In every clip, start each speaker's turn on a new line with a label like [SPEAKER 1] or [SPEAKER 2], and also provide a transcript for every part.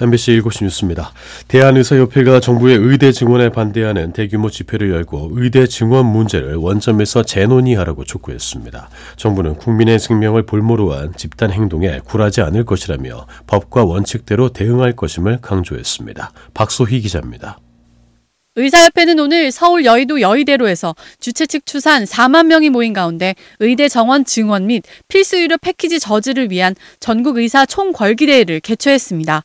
[SPEAKER 1] MBC 7시 뉴스입니다. 대한의사협회가 정부의 의대 증원에 반대하는 대규모 집회를 열고 의대 증원 문제를 원점에서 재논의하라고 촉구했습니다. 정부는 국민의 생명을 볼모로 한 집단 행동에 굴하지 않을 것이라며 법과 원칙대로 대응할 것임을 강조했습니다. 박소희 기자입니다.
[SPEAKER 2] 의사협회는 오늘 서울 여의도 여의대로에서 주최 측 추산 4만 명이 모인 가운데 의대 정원 증원 및 필수 의료 패키지 저지를 위한 전국 의사 총궐기대회를 개최했습니다.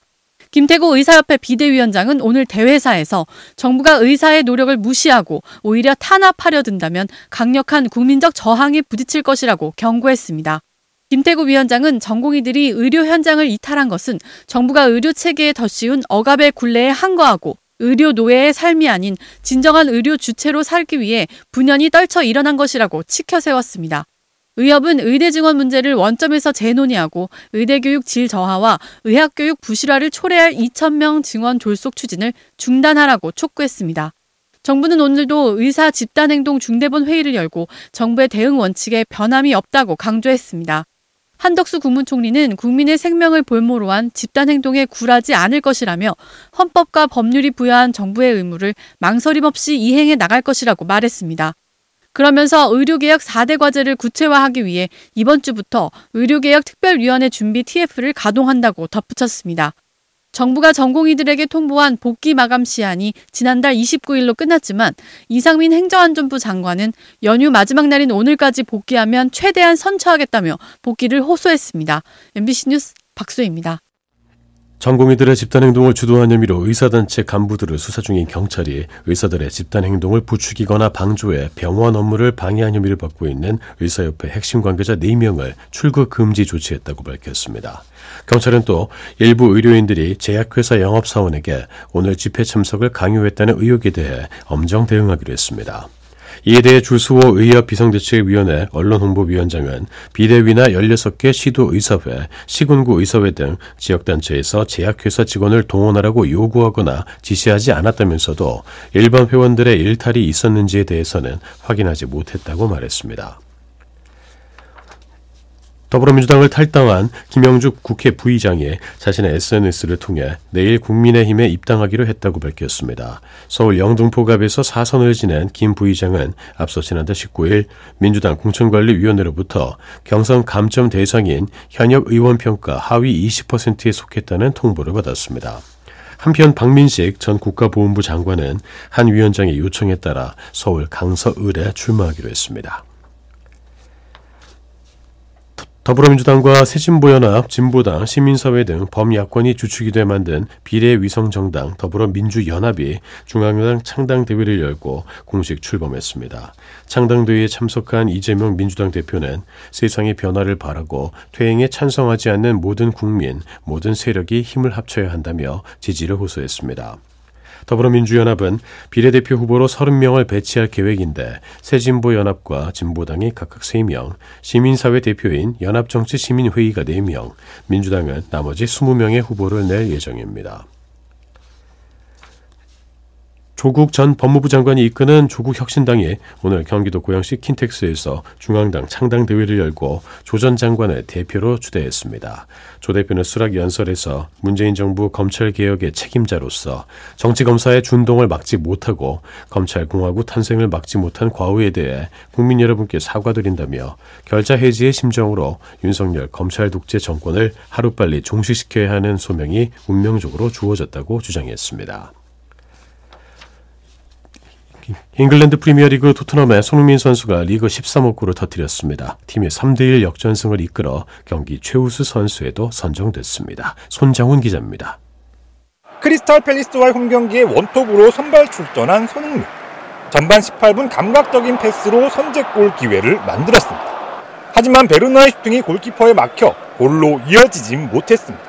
[SPEAKER 2] 김태고 의사협회 비대위원장은 오늘 대회사에서 정부가 의사의 노력을 무시하고 오히려 탄압하려 든다면 강력한 국민적 저항에 부딪힐 것이라고 경고했습니다. 김태구 위원장은 전공의들이 의료 현장을 이탈한 것은 정부가 의료 체계에 더 씌운 억압의 굴레에 항거하고 의료 노예의 삶이 아닌 진정한 의료 주체로 살기 위해 분연히 떨쳐 일어난 것이라고 치켜 세웠습니다. 의협은 의대 증원 문제를 원점에서 재논의하고 의대 교육 질 저하와 의학 교육 부실화를 초래할 2천명 증원 졸속 추진을 중단하라고 촉구했습니다. 정부는 오늘도 의사 집단행동 중대본 회의를 열고 정부의 대응 원칙에 변함이 없다고 강조했습니다. 한덕수 국무총리는 국민의 생명을 볼모로 한 집단행동에 굴하지 않을 것이라며 헌법과 법률이 부여한 정부의 의무를 망설임 없이 이행해 나갈 것이라고 말했습니다. 그러면서 의료개혁 4대 과제를 구체화하기 위해 이번 주부터 의료개혁 특별위원회 준비 TF를 가동한다고 덧붙였습니다. 정부가 전공의들에게 통보한 복귀 마감 시한이 지난달 29일로 끝났지만 이상민 행정안전부 장관은 연휴 마지막 날인 오늘까지 복귀하면 최대한 선처하겠다며 복귀를 호소했습니다. MBC 뉴스 박수입니다.
[SPEAKER 1] 전공의들의 집단행동을 주도한 혐의로 의사단체 간부들을 수사 중인 경찰이 의사들의 집단행동을 부추기거나 방조해 병원 업무를 방해한 혐의를 받고 있는 의사협회 핵심 관계자 4명을 출국 금지 조치했다고 밝혔습니다. 경찰은 또 일부 의료인들이 제약회사 영업사원에게 오늘 집회 참석을 강요했다는 의혹에 대해 엄정 대응하기로 했습니다. 이에 대해 주수호 의협 비상대책위원회 언론홍보위원장은 비대위나 16개 시도의사회, 시군구 의사회 등 지역단체에서 제약회사 직원을 동원하라고 요구하거나 지시하지 않았다면서도 일반 회원들의 일탈이 있었는지에 대해서는 확인하지 못했다고 말했습니다. 더불어민주당을 탈당한 김영죽 국회 부의장이 자신의 SNS를 통해 내일 국민의힘에 입당하기로 했다고 밝혔습니다. 서울 영등포갑에서 사선을 지낸 김 부의장은 앞서 지난달 19일 민주당 공천관리위원회로부터 경선 감점 대상인 현역 의원 평가 하위 20%에 속했다는 통보를 받았습니다. 한편 박민식 전 국가보훈부 장관은 한 위원장의 요청에 따라 서울 강서을에 출마하기로 했습니다. 더불어민주당과 새진보연합, 진보당, 시민사회 등 범야권이 주축이 돼 만든 비례위성정당 더불어민주연합이 중앙당 창당대회를 열고 공식 출범했습니다. 창당대회에 참석한 이재명 민주당 대표는 세상의 변화를 바라고 퇴행에 찬성하지 않는 모든 국민, 모든 세력이 힘을 합쳐야 한다며 지지를 호소했습니다. 더불어민주연합은 비례대표 후보로 30명을 배치할 계획인데 새진보연합과 진보당이 각각 3명, 시민사회 대표인 연합정치시민회의가 4명, 민주당은 나머지 20명의 후보를 낼 예정입니다. 조국 전 법무부 장관이 이끄는 조국 혁신당이 오늘 경기도 고양시 킨텍스에서 중앙당 창당 대회를 열고 조 전 장관을 대표로 추대했습니다. 조 대표는 수락 연설에서 문재인 정부 검찰 개혁의 책임자로서 정치 검사의 준동을 막지 못하고 검찰 공화국 탄생을 막지 못한 과오에 대해 국민 여러분께 사과드린다며 결자 해지의 심정으로 윤석열 검찰 독재 정권을 하루빨리 종식시켜야 하는 소명이 운명적으로 주어졌다고 주장했습니다. 잉글랜드 프리미어리그 토트넘의 손흥민 선수가 리그 13억 골을 터뜨렸습니다. 팀의 3대1 역전승을 이끌어 경기 최우수 선수에도 선정됐습니다. 손정훈 기자입니다.
[SPEAKER 3] 크리스탈 팰리스와의 홈경기에 원톱으로 선발 출전한 손흥민. 전반 18분 감각적인 패스로 선제골 기회를 만들었습니다. 하지만 베르나의 슈팅이 골키퍼에 막혀 골로 이어지지 못했습니다.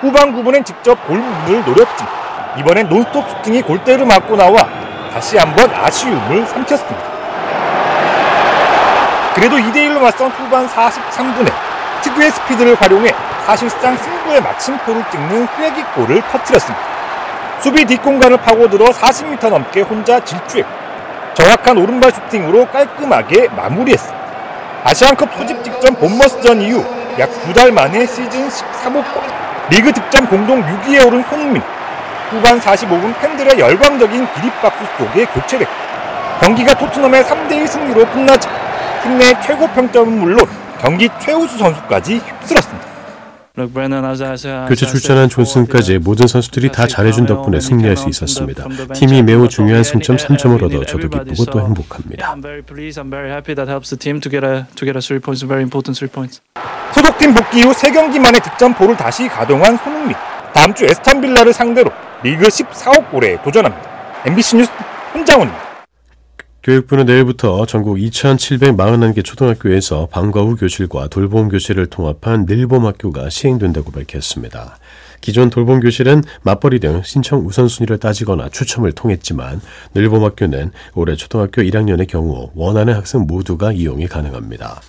[SPEAKER 3] 후반 9분엔 직접 골문을 노렸지만 이번엔 논스톱 슈팅이 골대를 맞고 나와 다시 한번 아쉬움을 삼켰습니다. 그래도 2대1로 맞선 후반 43분에 특유의 스피드를 활용해 사실상 승부의 마침표를 찍는 회기골을 터뜨렸습니다. 수비 뒷공간을 파고들어 40m 넘게 혼자 질주했고 정확한 오른발 슈팅으로 깔끔하게 마무리했습니다. 아시안컵 소집 직전 본머스전 이후 약두달 만에 시즌 13호 골. 리그 득점 공동 6위에 오른 손흥민. 후반 45분 팬들의 열광적인 기립박수 속에 교체됐고 경기가 토트넘의 3대1 승리로 끝나자 팀 내 최고 평점은 물론 경기 최우수 선수까지 휩쓸었습니다.
[SPEAKER 1] 교체 출전한 존슨까지 모든 선수들이 다 잘해준 덕분에 승리할 수 있었습니다. 팀이 매우 중요한 승점 3점을 얻어 저도 기쁘고 또 행복합니다.
[SPEAKER 3] 소속팀 복귀 후 3경기 만에 득점포를 다시 가동한 손흥민. 다음 주 에스턴 빌라를 상대로 리그 14억 골에 도전합니다. MBC 뉴스 손장훈입니다.
[SPEAKER 1] 교육부는 내일부터 전국 2,741개 초등학교에서 방과 후 교실과 돌봄 교실을 통합한 늘봄 학교가 시행된다고 밝혔습니다. 기존 돌봄 교실은 맞벌이 등 신청 우선순위를 따지거나 추첨을 통했지만 늘봄학교는 올해 초등학교 1학년의 경우 원하는 학생 모두가 이용이 가능합니다.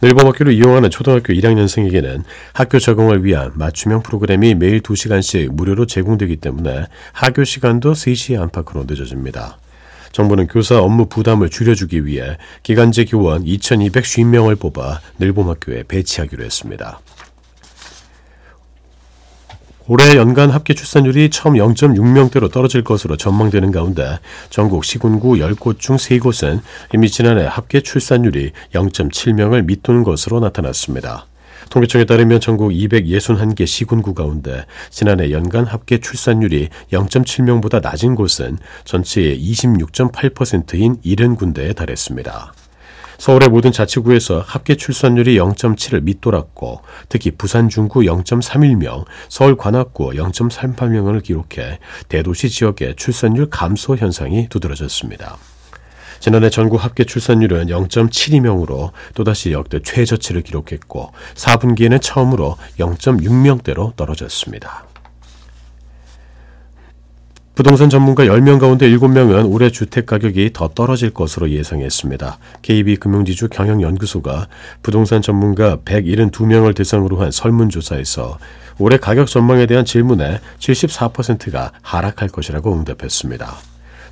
[SPEAKER 1] 늘봄학교를 이용하는 초등학교 1학년생에게는 학교 적응을 위한 맞춤형 프로그램이 매일 2시간씩 무료로 제공되기 때문에 하교 시간도 3시 안팎으로 늦어집니다. 정부는 교사 업무 부담을 줄여주기 위해 기간제 교원 2,250명을 뽑아 늘봄학교에 배치하기로 했습니다. 올해 연간 합계 출산율이 처음 0.6명대로 떨어질 것으로 전망되는 가운데 전국 시군구 10곳 중 3곳은 이미 지난해 합계 출산율이 0.7명을 밑도는 것으로 나타났습니다. 통계청에 따르면 전국 261개 시군구 가운데 지난해 연간 합계 출산율이 0.7명보다 낮은 곳은 전체의 26.8%인 70군데에 달했습니다. 서울의 모든 자치구에서 합계 출산율이 0.7을 밑돌았고 특히 부산 중구 0.31명, 서울 관악구 0.38명을 기록해 대도시 지역의 출산율 감소 현상이 두드러졌습니다. 지난해 전국 합계 출산율은 0.72명으로 또다시 역대 최저치를 기록했고 4분기에는 처음으로 0.6명대로 떨어졌습니다. 부동산 전문가 10명 가운데 7명은 올해 주택 가격이 더 떨어질 것으로 예상했습니다. KB금융지주 경영연구소가 부동산 전문가 172명을 대상으로 한 설문조사에서 올해 가격 전망에 대한 질문에 74%가 하락할 것이라고 응답했습니다.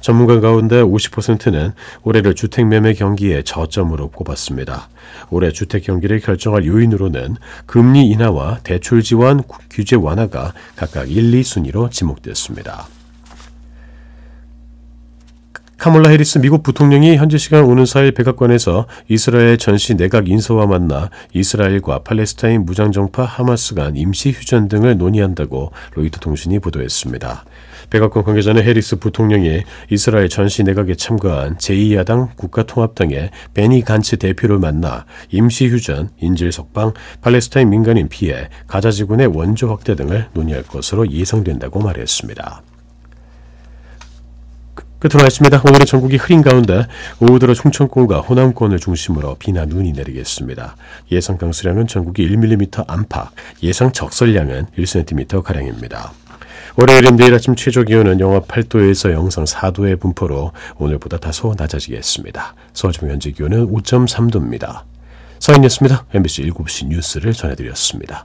[SPEAKER 1] 전문가 가운데 50%는 올해를 주택 매매 경기의 저점으로 꼽았습니다. 올해 주택 경기를 결정할 요인으로는 금리 인하와 대출 지원 규제 완화가 각각 1, 2순위로 지목됐습니다. 카멀라 해리스 미국 부통령이 현지 시간 오는 4일 백악관에서 이스라엘 전시 내각 인사와 만나 이스라엘과 팔레스타인 무장정파 하마스 간 임시 휴전 등을 논의한다고 로이터 통신이 보도했습니다. 백악관 관계자는 해리스 부통령이 이스라엘 전시 내각에 참가한 제2야당 국가통합당의 베니 간츠 대표를 만나 임시 휴전, 인질 석방, 팔레스타인 민간인 피해, 가자 지군의 원조 확대 등을 논의할 것으로 예상된다고 말했습니다. 끝으로 날씨입니다. 오늘은 전국이 흐린 가운데 오후 들어 충청권과 호남권을 중심으로 비나 눈이 내리겠습니다. 예상 강수량은 전국이 1mm 안팎, 예상 적설량은 1cm가량입니다. 월요일인 내일 아침 최저 기온은 영하 8도에서 영상 4도의 분포로 오늘보다 다소 낮아지겠습니다. 서울 중 현재 기온은 5.3도입니다. 서인이었습니다. MBC 7시 뉴스를 전해드렸습니다.